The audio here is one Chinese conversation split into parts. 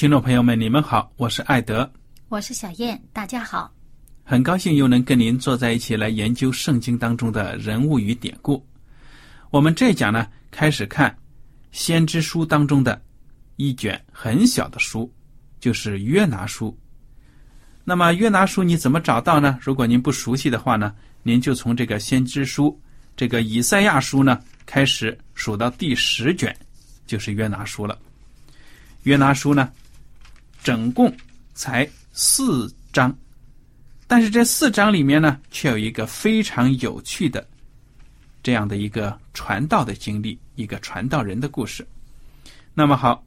听众朋友们，你们好，我是艾德，我是小燕，大家好，很高兴又能跟您坐在一起来研究圣经当中的人物与典故。我们这讲呢，开始看先知书当中的一卷很小的书，就是约拿书。那么约拿书你怎么找到呢？如果您不熟悉的话呢，您就从这个先知书这个以赛亚书呢开始数到第十卷，就是约拿书了。约拿书呢？总共才四章，但是这四章里面呢，却有一个非常有趣的这样的一个传道的经历，一个传道人的故事。那么好，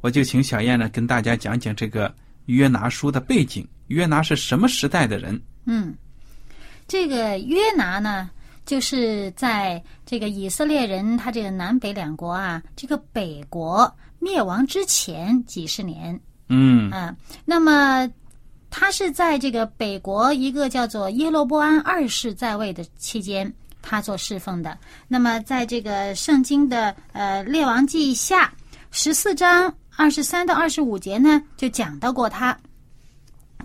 我就请小燕呢跟大家讲讲这个约拿书的背景。约拿是什么时代的人？嗯，这个约拿呢，就是在这个以色列人他这个南北两国啊，这个北国灭亡之前几十年。嗯啊，那么他是在这个北国一个叫做耶罗波安二世在位的期间，他做侍奉的。那么在这个圣经的呃列王记下十四章二十三到二十五节呢，就讲到过他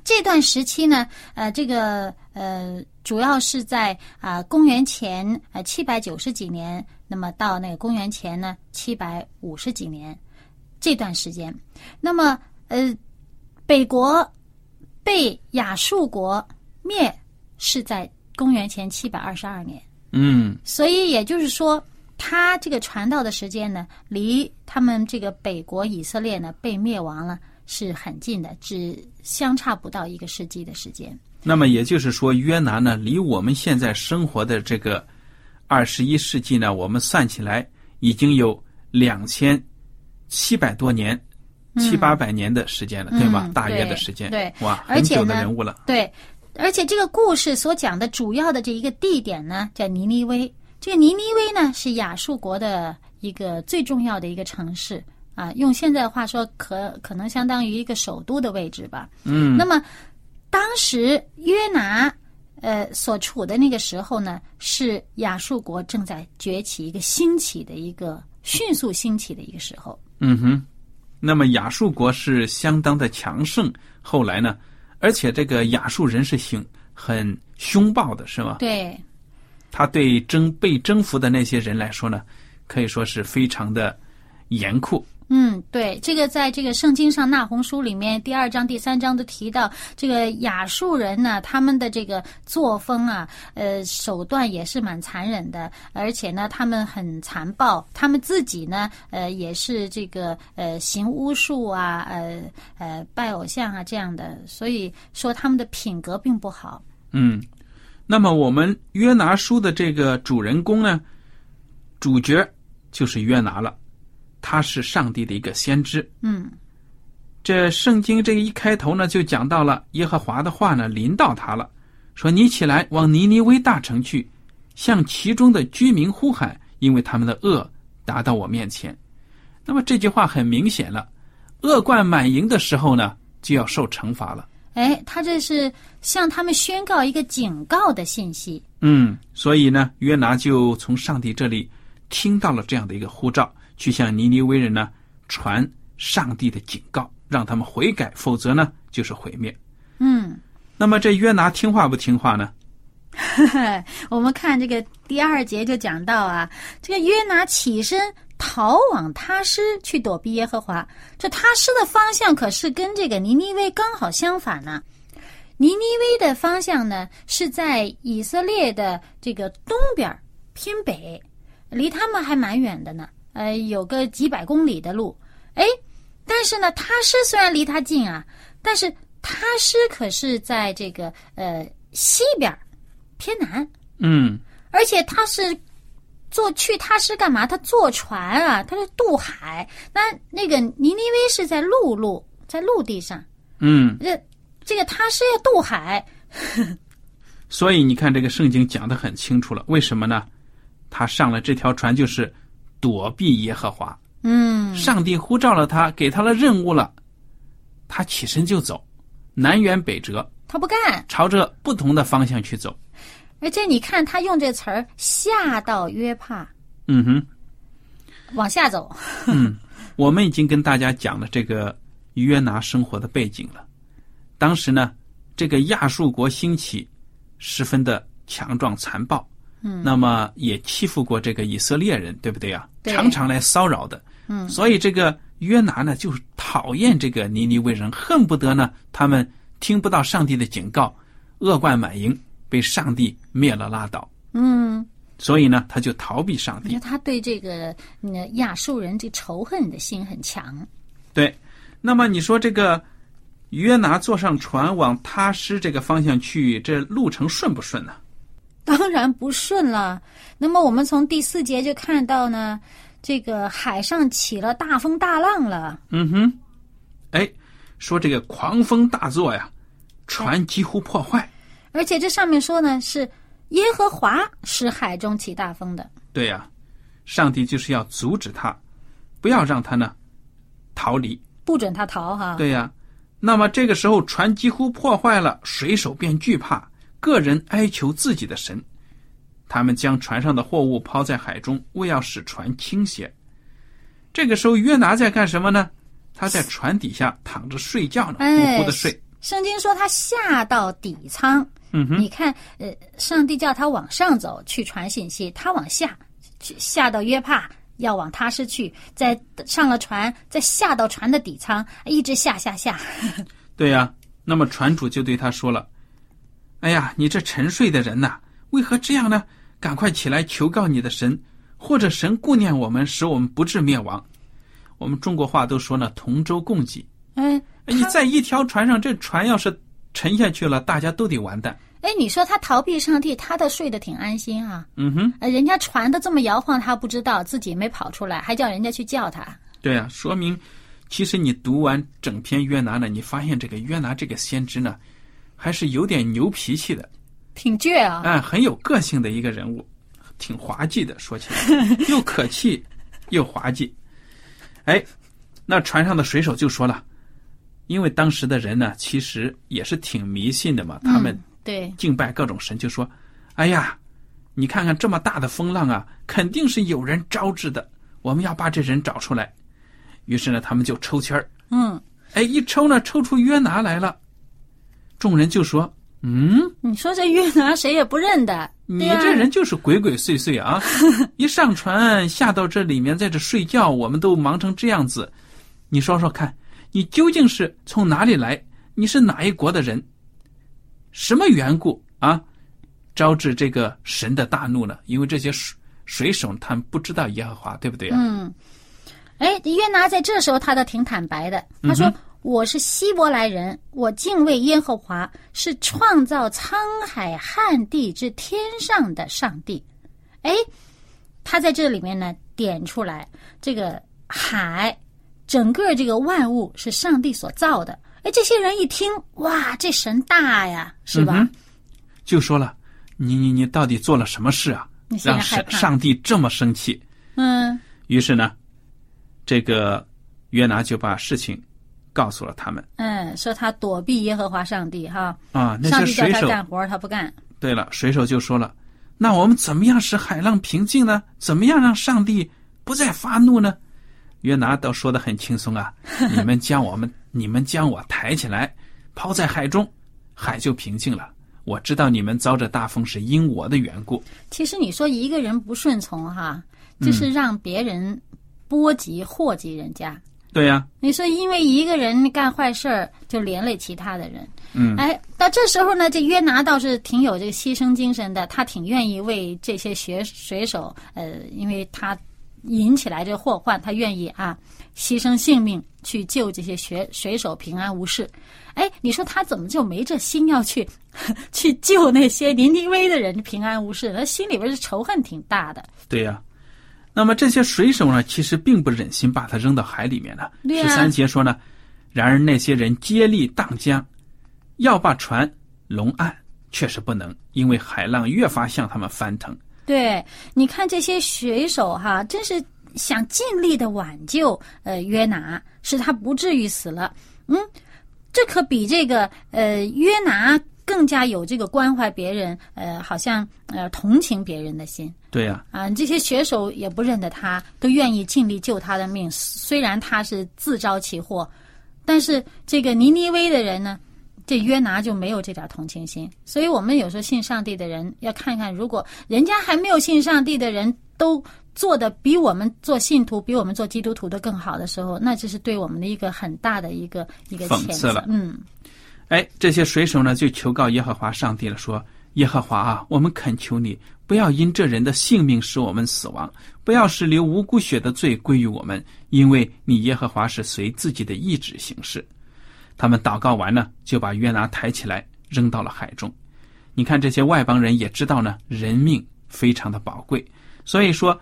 这段时期呢，呃，这个呃主要是在啊公元前呃七百九十几年，那么到那个公元前呢七百五十几年这段时间，那么。呃，北国被亚述国灭是在公元前七百二十二年。嗯，所以也就是说，他这个传道的时间呢，离他们这个北国以色列呢被灭亡了是很近的，只相差不到一个世纪的时间。那么也就是说，约拿呢，离我们现在生活的这个二十一世纪呢，我们算起来已经有两千七百多年。七八百年的时间了，对吧？大约的时间，对，哇，很久的人物了。对，而且这个故事所讲的主要的这一个地点呢，叫尼尼微。这个尼尼微呢，是亚述国的一个最重要的一个城市啊。用现在话说，可可能相当于一个首都的位置吧。嗯。那么，当时约拿呃所处的那个时候呢，是亚述国正在崛起、一个兴起的一个迅速兴起的一个时候。嗯哼。那么亚述国是相当的强盛，后来呢，而且这个亚述人是凶很凶暴的，是吗？对，他对征被征服的那些人来说呢，可以说是非常的严酷。嗯，对，这个在这个圣经上《那红书》里面第二章、第三章都提到，这个亚述人呢，他们的这个作风啊，呃，手段也是蛮残忍的，而且呢，他们很残暴，他们自己呢，呃，也是这个呃行巫术啊，呃呃拜偶像啊这样的，所以说他们的品格并不好。嗯，那么我们约拿书的这个主人公呢，主角就是约拿了。他是上帝的一个先知。嗯，这圣经这一开头呢，就讲到了耶和华的话呢，临到他了，说：“你起来往尼尼微大城去，向其中的居民呼喊，因为他们的恶达到我面前。那么这句话很明显了，恶贯满盈的时候呢，就要受惩罚了。哎，他这是向他们宣告一个警告的信息。嗯，所以呢，约拿就从上帝这里听到了这样的一个呼召，去向尼尼微人呢传上帝的警告，让他们悔改，否则呢就是毁灭。嗯，那么这约拿听话不听话呢？我们看这个第二节就讲到啊，这个约拿起身逃往他施去躲避耶和华。这他施的方向可是跟这个尼尼微刚好相反呢。尼尼微的方向呢是在以色列的这个东边偏北，离他们还蛮远的呢，呃，有个几百公里的路。哎，但是呢，他施虽然离他近啊，但是他施可是在这个呃西边。偏南，嗯，而且他是坐去他是干嘛？他坐船啊，他是渡海。那那个尼尼微是在陆路，在陆地上，嗯，这这个他是要渡海，所以你看这个圣经讲的很清楚了，为什么呢？他上了这条船就是躲避耶和华，嗯，上帝呼召了他，给他了任务了，他起身就走，南辕北辙，他不干，朝着不同的方向去走。而且你看他用这词儿“下到约帕”，嗯哼，往下走。嗯，我们已经跟大家讲了这个约拿生活的背景了。当时呢，这个亚述国兴起，十分的强壮残暴，嗯，那么也欺负过这个以色列人，对不对呀？对常常来骚扰的。嗯，所以这个约拿呢，就讨厌这个尼尼微人，恨不得呢他们听不到上帝的警告，恶贯满盈。被上帝灭了拉倒，嗯，所以呢，他就逃避上帝。他对这个那亚述人这仇恨的心很强。对，那么你说这个约拿坐上船往他施这个方向去，这路程顺不顺呢？当然不顺了。那么我们从第四节就看到呢，这个海上起了大风大浪了。嗯哼，哎，说这个狂风大作呀，船几乎破坏。而且这上面说呢，是耶和华使海中起大风的。对呀，上帝就是要阻止他，不要让他呢逃离，不准他逃哈。对呀，那么这个时候船几乎破坏了，水手便惧怕，个人哀求自己的神，他们将船上的货物抛在海中，为要使船倾斜。这个时候约拿在干什么呢？他在船底下躺着睡觉呢，呼呼的睡。圣经说他下到底舱。嗯哼，你看，呃，上帝叫他往上走去传信息，他往下去下到约帕，要往他市去，再上了船，再下到船的底舱，一直下下下。对呀，那么船主就对他说了：“哎呀，你这沉睡的人呐，为何这样呢？赶快起来求告你的神，或者神顾念我们，使我们不致灭亡。我们中国话都说呢，同舟共济。嗯，你在一条船上，这船要是……沉下去了，大家都得完蛋。哎，你说他逃避上帝，他倒睡得挺安心啊。嗯哼，人家船都这么摇晃，他不知道自己没跑出来，还叫人家去叫他。对啊，说明其实你读完整篇约拿呢，你发现这个约拿这个先知呢，还是有点牛脾气的，挺倔啊。哎，很有个性的一个人物，挺滑稽的。说起来，又可气又滑稽。哎，那船上的水手就说了。因为当时的人呢，其实也是挺迷信的嘛，他们对敬拜各种神，就说：“哎呀，你看看这么大的风浪啊，肯定是有人招致的，我们要把这人找出来。”于是呢，他们就抽签儿，嗯，哎，一抽呢，抽出约拿来了。众人就说：“嗯，你说这约拿谁也不认得，你这人就是鬼鬼祟祟啊！一上船下到这里面，在这睡觉，我们都忙成这样子，你说说看。”你究竟是从哪里来？你是哪一国的人？什么缘故啊？招致这个神的大怒呢？因为这些水水手他们不知道耶和华，对不对啊？嗯。哎，约拿在这时候他倒挺坦白的，他说：“我是希伯来人，我敬畏耶和华，是创造沧海旱地之天上的上帝。”哎，他在这里面呢点出来这个海。整个这个万物是上帝所造的，哎，这些人一听，哇，这神大呀，是吧？就说了，你你你到底做了什么事啊？让上上帝这么生气？嗯于是呢，这个约拿就把事情告诉了他们嗯，说他躲避耶和华上帝哈，啊。那上帝叫些水手，他干活，他不干。对了，水手就说了：“那我们怎么样使海浪平静呢？怎么样让上帝不再发怒呢？”约拿倒说的很轻松啊，你们将我们，你们将我抬起来，抛在海中，海就平静了。我知道你们遭这大风是因我的缘故。其实你说一个人不顺从哈，就是让别人波及祸及人家。对呀、你说因为一个人干坏事儿，就连累其他的人。嗯，哎，到这时候呢，这约拿倒是挺有这个牺牲精神的，他挺愿意为这些学水手，呃，因为他引起来这祸患，他愿意啊牺牲性命去救这些学水手平安无事。哎，你说他怎么就没这心要去 去救那些尼尼微的人平安无事？他心里边是仇恨挺大的。对呀、那么这些水手呢，其实并不忍心把他扔到海里面呢。十三节说呢，然而那些人接力荡江，要把船拢岸，确实不能，因为海浪越发向他们翻腾。对，你看这些水手哈，真是想尽力的挽救呃约拿，使他不至于死了。嗯，这可比这个呃约拿更加有这个关怀别人，呃，好像呃同情别人的心对呀、啊。这些血手也不认得他，都愿意尽力救他的命，虽然他是自招其祸，但是这个尼尼微的人呢？这约拿就没有这点同情心，所以我们有时候信上帝的人要看看，如果人家还没有信上帝的人都做的比我们做信徒、比我们做基督徒的更好的时候，那这是对我们的一个很大的一个一个谴责讽刺了。嗯，哎，这些水手呢，就求告耶和华上帝了，说：“耶和华啊，我们恳求你，不要因这人的性命使我们死亡，不要使流无辜血的罪归于我们，因为你耶和华是随自己的意志行事。”他们祷告完呢，就把约拿抬起来扔到了海中。你看，这些外邦人也知道呢，人命非常的宝贵，所以说，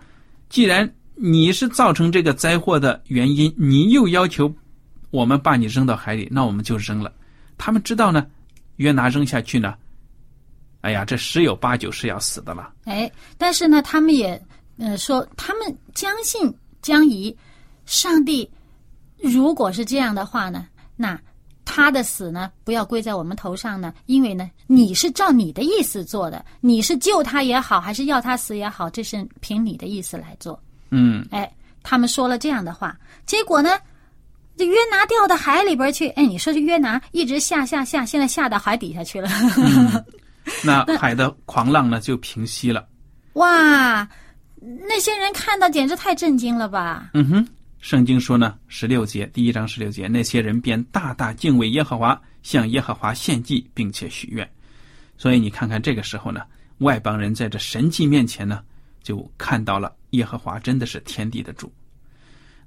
既然你是造成这个灾祸的原因，你又要求我们把你扔到海里，那我们就扔了。他们知道呢，约拿扔下去呢，哎呀，这十有八九是要死的了。哎，但是呢，他们也呃说，他们将信将疑，上帝如果是这样的话呢，那他的死呢，不要归在我们头上呢，因为呢，你是照你的意思做的，你是救他也好，还是要他死也好，这是凭你的意思来做。嗯，哎，他们说了这样的话，结果呢，这约拿掉到海里边去。哎，你说这约拿一直下下下，现在下到海底下去了。那海的狂浪呢就平息了。哇，那些人看到简直太震惊了吧？嗯哼，圣经说呢，十六节第一章十六节，那些人便大大敬畏耶和华，向耶和华献祭，并且许愿。所以你看看这个时候呢，外邦人在这神迹面前呢，就看到了耶和华真的是天地的主。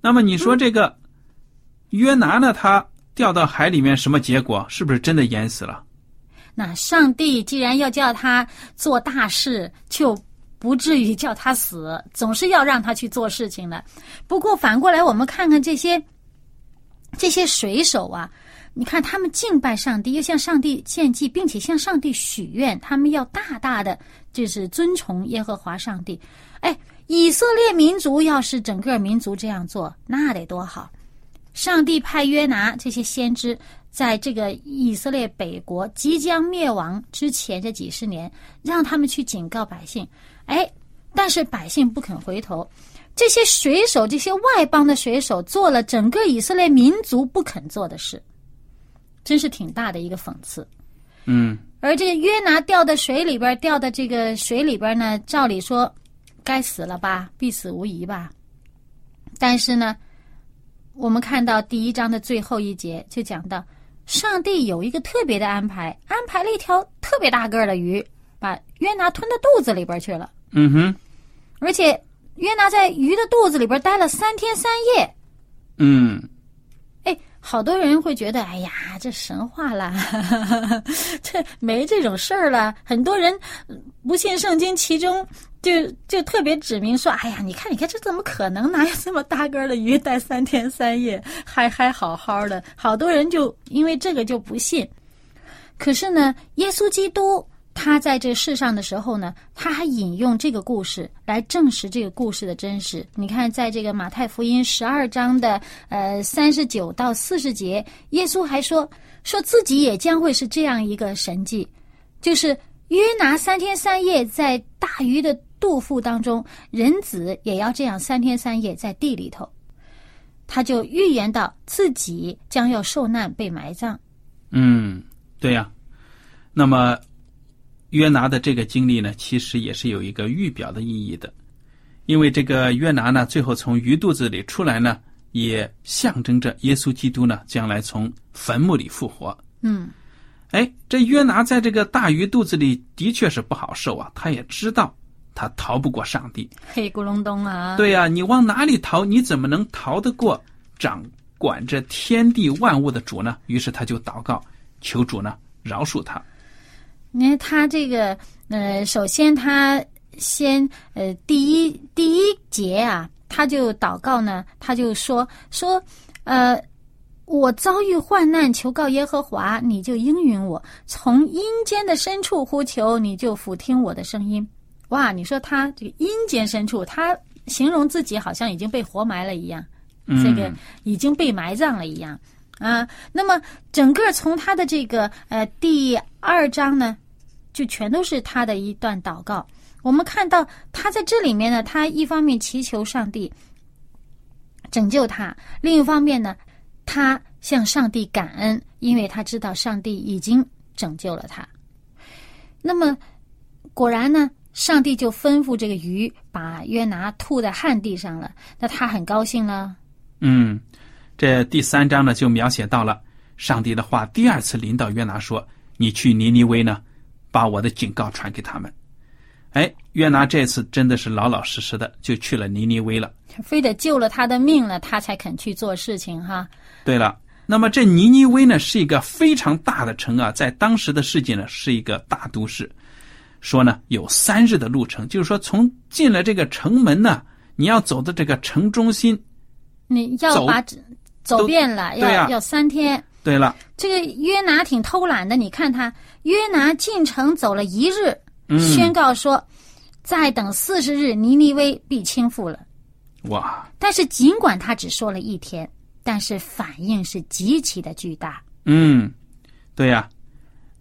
那么你说这个约拿呢，他掉到海里面，什么结果？是不是真的淹死了？那上帝既然要叫他做大事，就不至于叫他死，总是要让他去做事情的。不过反过来，我们看看这些这些水手啊，你看他们敬拜上帝，又向上帝献祭，并且向上帝许愿，他们要大大的就是尊崇耶和华上帝。哎，以色列民族要是整个民族这样做，那得多好！上帝派约拿这些先知。在这个以色列北国即将灭亡之前这几十年，让他们去警告百姓，哎，但是百姓不肯回头。这些水手，这些外邦的水手，做了整个以色列民族不肯做的事，真是挺大的一个讽刺。嗯，而这个约拿掉到水里边，掉到这个水里边呢，照理说该死了吧，必死无疑吧。但是呢，我们看到第一章的最后一节就讲到。上帝有一个特别的安排，安排了一条特别大个儿的鱼，把约拿吞到肚子里边去了。嗯哼，而且约拿在鱼的肚子里边待了三天三夜。嗯，哎，好多人会觉得，哎呀，这神话啦，这没这种事儿了。很多人不信圣经，其中就就特别指明说，哎呀，你看，你看，这怎么可能？哪有这么大个的鱼待三天三夜，还还好好的？好多人就因为这个就不信。可是呢，耶稣基督他在这世上的时候呢，他还引用这个故事来证实这个故事的真实。你看，在这个马太福音十二章的呃三十九到四十节，耶稣还说说自己也将会是这样一个神迹，就是约拿三天三夜在大鱼的肚腹当中，人子也要这样三天三夜在地里头。他就预言到自己将要受难被埋葬。嗯，对呀。那么。约拿的这个经历呢，其实也是有一个预表的意义的，因为这个约拿呢，最后从鱼肚子里出来呢，也象征着耶稣基督呢将来从坟墓里复活。嗯，哎，这约拿在这个大鱼肚子里的确是不好受啊，他也知道他逃不过上帝，黑咕隆咚啊！对呀，你往哪里逃？你怎么能逃得过掌管着天地万物的主呢？于是他就祷告，求主呢饶恕他。你看他这个，呃，首先他先，呃，第一第一节啊，他就祷告呢，他就说说，呃，我遭遇患难，求告耶和华，你就应允我；从阴间的深处呼求，你就俯听我的声音。哇，你说他这个阴间深处，他形容自己好像已经被活埋了一样，这个已经被埋葬了一样啊。那么整个从他的这个呃第二章呢。就全都是他的一段祷告。我们看到他在这里面呢，他一方面祈求上帝拯救他，另一方面呢，他向上帝感恩，因为他知道上帝已经拯救了他。那么果然呢，上帝就吩咐这个鱼把约拿吐在旱地上了。那他很高兴了。嗯，这第三章呢，就描写到了上帝的话第二次临到约拿说：“你去尼尼微呢。”把我的警告传给他们。哎，约拿这次真的是老老实实的就去了尼尼微了，非得救了他的命了，他才肯去做事情哈。对了，那么这尼尼微呢是一个非常大的城啊，在当时的世界呢是一个大都市，说呢有三日的路程，就是说从进了这个城门呢，你要走的这个城中心，你要把走遍了，要要三天。对了，这个约拿挺偷懒的。你看他，约拿进城走了一日，宣告说：“再等四十日，尼尼微必倾覆了。”哇！但是尽管他只说了一天，但是反应是极其的巨大。嗯，对呀。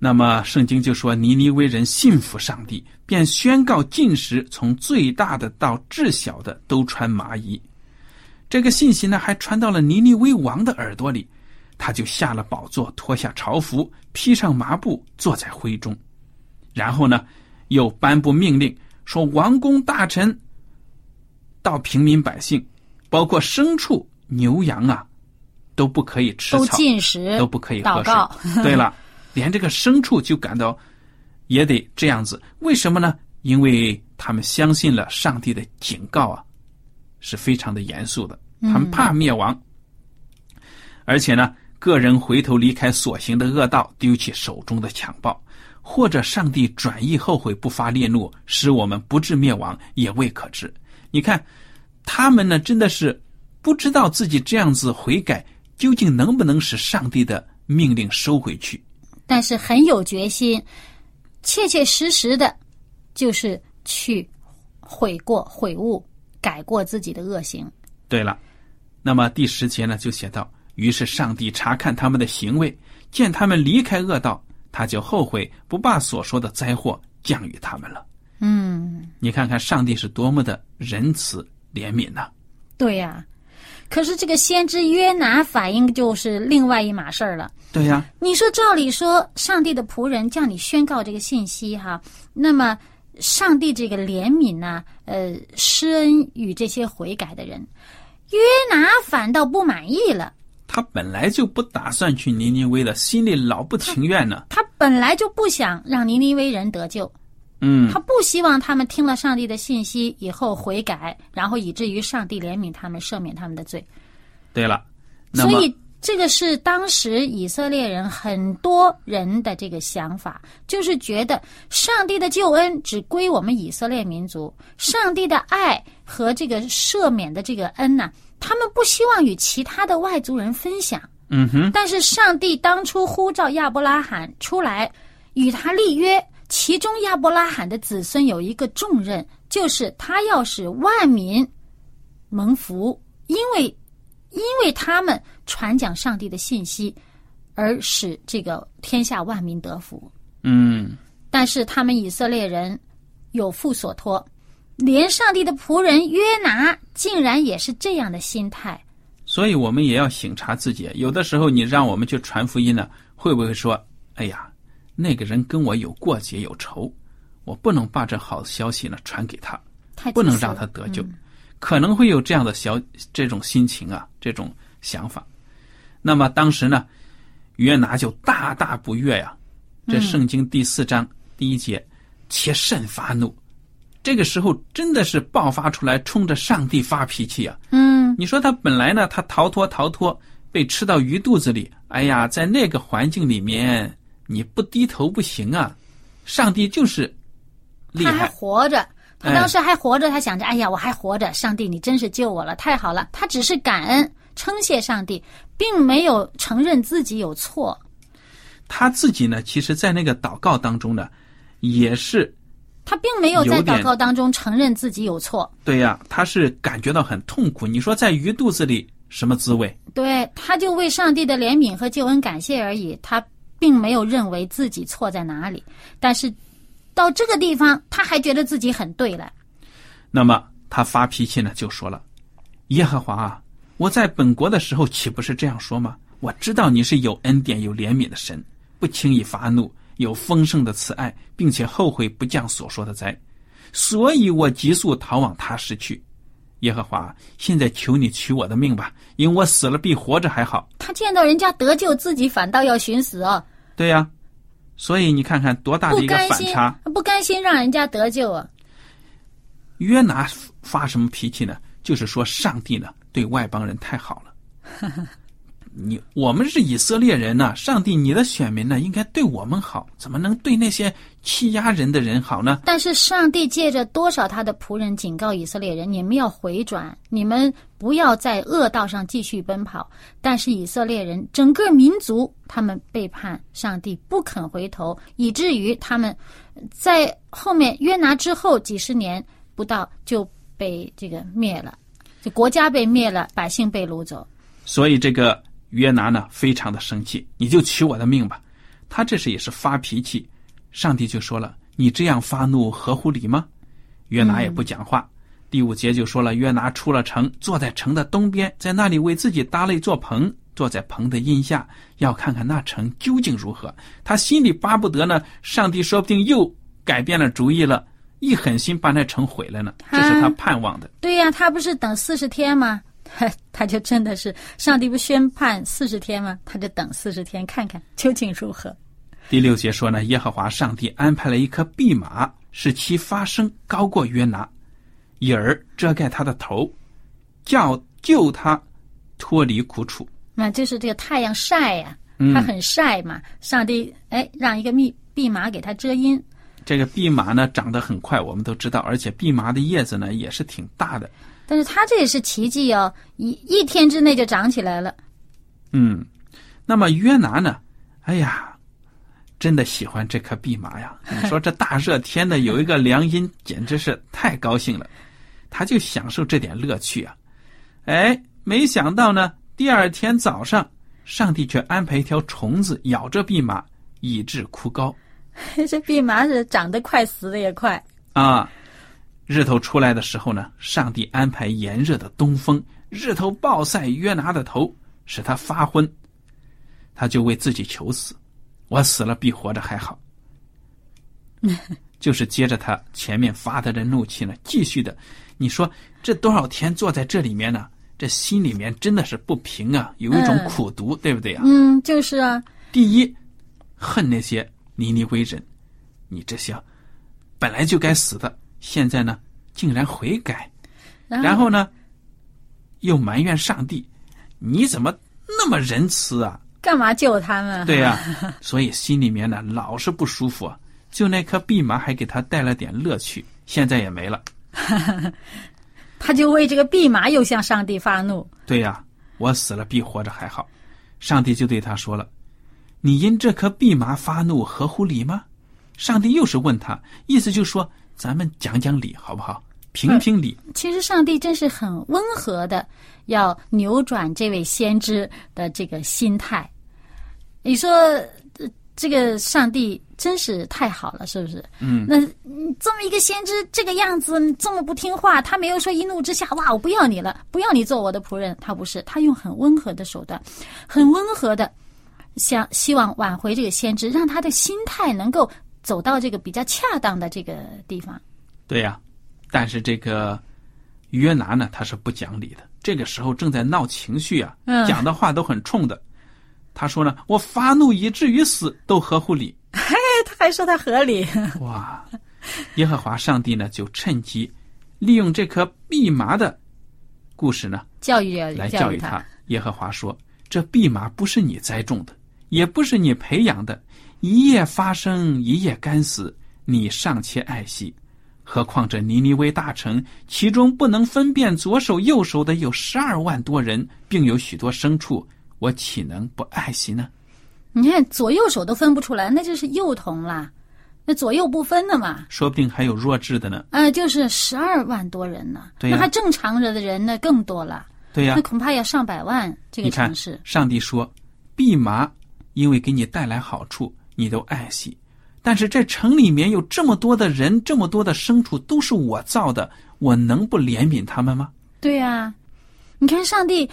那么圣经就说，尼尼微人信服上帝，便宣告禁食，从最大的到至小的都穿麻衣。这个信息呢，还传到了尼尼微王的耳朵里。他就下了宝座，脱下朝服，披上麻布，坐在灰中。然后呢，又颁布命令，说王公大臣到平民百姓，包括牲畜、牛羊啊，都不可以吃草，都禁食，都不可以喝水。对了，连这个牲畜就感到也得这样子。为什么呢？因为他们相信了上帝的警告啊，是非常的严肃的。他们怕灭亡，而且呢。个人回头离开所行的恶道，丢弃手中的强暴，或者上帝转意后悔，不发烈怒，使我们不致灭亡，也未可知。你看，他们呢，真的是不知道自己这样子悔改，究竟能不能使上帝的命令收回去？但是很有决心，切切实实的，就是去悔过、悔悟、改过自己的恶行。对了，那么第十节呢，就写到。于是上帝查看他们的行为，见他们离开恶道，他就后悔，不把所说的灾祸降于他们了。嗯，你看看上帝是多么的仁慈怜悯呐！对呀，可是这个先知约拿反应就是另外一码事儿了。对呀，你说照理说，上帝的仆人叫你宣告这个信息哈，那么上帝这个怜悯呢，呃，施恩与这些悔改的人，约拿反倒不满意了。他本来就不打算去尼尼微了，心里老不情愿呢。他本来就不想让尼尼微人得救，嗯，他不希望他们听了上帝的信息以后悔改，然后以至于上帝怜悯他们，赦免他们的罪。对了，所以这个是当时以色列人很多人的这个想法，就是觉得上帝的救恩只归我们以色列民族，上帝的爱和这个赦免的这个恩呢。他们不希望与其他的外族人分享，嗯哼。但是上帝当初呼召亚伯拉罕出来与他立约，其中亚伯拉罕的子孙有一个重任，就是他要使万民蒙福，因为因为他们传讲上帝的信息，而使这个天下万民得福。嗯，但是他们以色列人有负所托，连上帝的仆人约拿竟然也是这样的心态。所以我们也要省察自己。有的时候，你让我们去传福音呢，会不会说：“哎呀，那个人跟我有过节有仇，我不能把这好消息呢传给他，不能让他得救。嗯可能会有这样的小这种心情啊，这种想法。那么当时呢，约拿就大大不悦呀。这圣经第四章第一节，且甚发怒。这个时候真的是爆发出来，冲着上帝发脾气啊！嗯，你说他本来呢，他逃脱逃脱，被吃到鱼肚子里。哎呀，在那个环境里面，你不低头不行啊！上帝就是厉他还害，活着，他哎当时还活着，他想着：“哎呀，我还活着，上帝你真是救我了，太好了。”他只是感恩称谢上帝，并没有承认自己有错。他自己呢，其实，在那个祷告当中呢，也是他并没有在祷告当中承认自己有错，对呀，他是感觉到很痛苦。你说在鱼肚子里什么滋味？对，他就为上帝的怜悯和救恩感谢而已，他并没有认为自己错在哪里。但是到这个地方，他还觉得自己很对了。那么他发脾气呢，就说了：“耶和华啊，我在本国的时候岂不是这样说吗？我知道你是有恩典、有怜悯的神，不轻易发怒，有丰盛的慈爱，并且后悔不降所说的灾，所以我急速逃往他时去。耶和华，现在求你取我的命吧，因为我死了比活着还好。他见到人家得救，自己反倒要寻死哦，对呀，所以你看看多大的一个反差。，不甘心让人家得救啊。约拿发什么脾气呢？就是说上帝呢对外邦人太好了。你我们是以色列人呐、上帝你的选民呢应该对我们好，怎么能对那些欺压人的人好呢？但是上帝借着多少他的仆人警告以色列人：你们要回转，你们不要在恶道上继续奔跑。但是以色列人整个民族，他们背叛上帝，不肯回头，以至于他们在后面约拿之后几十年不到就被这个灭了，就国家被灭了，百姓被掳走。所以这个约拿呢非常的生气，你就取我的命吧。他这时也是发脾气，上帝就说了：“你这样发怒合乎理吗？”约拿也不讲话。第五节就说了，约拿出了城，坐在城的东边，在那里为自己搭了一座棚，坐在棚的荫下，要看看那城究竟如何。他心里巴不得呢，上帝说不定又改变了主意了，一狠心把那城毁了呢。这是他盼望的。对呀、他不是等四十天吗？他 他就真的是上帝不宣判四十天吗？他就等四十天，看看究竟如何。第六节说呢，耶和华上帝安排了一颗蓖麻，使其发声高过约拿，以儿遮盖他的头，叫救他脱离苦楚。那就是这个太阳晒呀、嗯它很晒嘛。上帝哎，让一个蓖蓖麻给他遮阴。这个蓖麻呢长得很快，我们都知道，而且蓖麻的叶子呢也是挺大的。但是它这也是奇迹哦，一一天之内就长起来了。嗯，那么约拿呢？哎呀，真的喜欢这棵蓖麻呀！你说这大热天的有一个凉荫，简直是太高兴了。他就享受这点乐趣啊！哎，没想到呢，第二天早上，上帝却安排一条虫子咬着蓖麻，以致枯槁 这蓖麻是长得快，死的也快。啊。日头出来的时候呢，上帝安排炎热的东风，日头暴晒约拿的头，使他发昏。他就为自己求死，我死了比活着还好。就是接着他前面发的这怒气呢，继续的，你说这多少天坐在这里面呢？这心里面真的是不平啊，有一种嗯苦毒，对不对啊？嗯，就是啊，第一，恨那些尼尼微人，你这些本来就该死的，现在呢竟然悔改，然然后呢又埋怨上帝，你怎么那么仁慈啊？干嘛救他们？对呀、所以心里面呢老是不舒服啊。就那颗蓖麻还给他带了点乐趣，现在也没了。他就为这个蓖麻又向上帝发怒。对呀、我死了比活着还好。上帝就对他说了：“你因这颗蓖麻发怒合乎理吗？上帝又是问他，意思就是说，咱们讲讲理好不好？评评理。其实上帝真是很温和的，要扭转这位先知的这个心态。你说，呃这个上帝真是太好了，是不是？嗯，那嗯这么一个先知这个样子，这么不听话，他没有说一怒之下，哇，我不要你了，不要你做我的仆人。他不是，他用很温和的手段，很温和的想希望挽回这个先知，让他的心态能够走到这个比较恰当的这个地方。对呀、但是这个约拿呢，他是不讲理的。这个时候正在闹情绪啊，嗯讲的话都很冲的。他说呢，我发怒以至于死都合乎理。嘿他还说他合理，哇！耶和华上帝呢，就趁机利用这颗蓖麻的故事呢，教育来教育教育他。耶和华说：“这蓖麻不是你栽种的，也不是你培养的，一夜发生，一夜干死，你尚且爱惜。何况这尼尼微大城，其中不能分辨左手右手的有十二万多人，并有许多牲畜，我岂能不爱惜呢？你看左右手都分不出来，那就是幼童啦，那左右不分的嘛。说不定还有弱智的呢。呃，就是十二万多人呢，对呀那还正常着的人呢更多了，对呀、那恐怕要上百万这个城市。，上帝说，蓖麻因为给你带来好处，你都爱惜。但是这城里面有这么多的人，这么多的牲畜，都是我造的，我能不怜悯他们吗？对呀、你看上帝，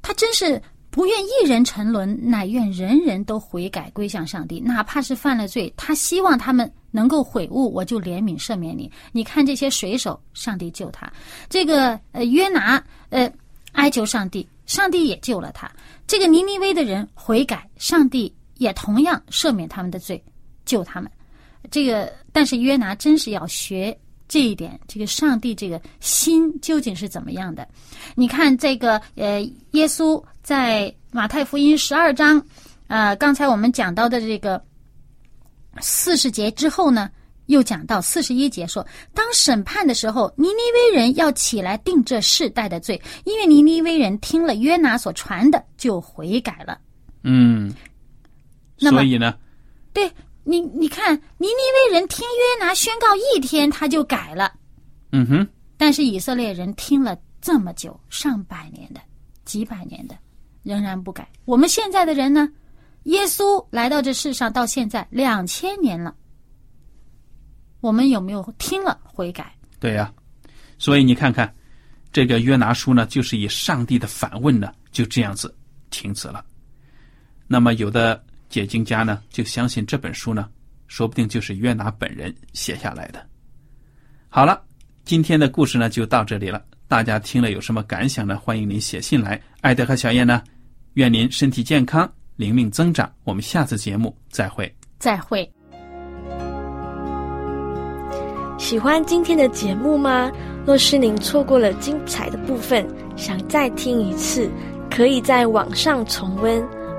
他真是不愿一人沉沦，乃愿人人都悔改归向上帝，哪怕是犯了罪，他希望他们能够悔悟，我就怜悯赦免你。你看这些水手，上帝救他；这个呃约拿呃哀求上帝，上帝也救了他。这个尼尼微的人悔改，上帝也同样赦免他们的罪，救他们。这个，但是约拿真是要学这一点，这个上帝这个心究竟是怎么样的？你看这个呃，耶稣在马太福音十二章，呃，刚才我们讲到的这个四十节之后呢，又讲到四十一节说，当审判的时候，尼尼微人要起来定这世代的罪，因为尼尼微人听了约拿所传的，就悔改了。嗯，所以呢，对你，你看尼尼微人听约拿宣告一天，他就改了。嗯哼，但是以色列人听了这么久，上百年的、几百年的，仍然不改。我们现在的人呢？耶稣来到这世上到现在两千年了，我们有没有听了悔改？对呀、所以你看看，这个约拿书呢，就是以上帝的反问呢，就这样子停止了。那么有的解经家呢，就相信这本书呢，说不定就是约拿本人写下来的。好了，今天的故事呢就到这里了。大家听了有什么感想呢？欢迎您写信来。艾德和小燕呢，愿您身体健康，灵命增长。我们下次节目再会。再会。喜欢今天的节目吗？若是您错过了精彩的部分，想再听一次，可以在网上重温。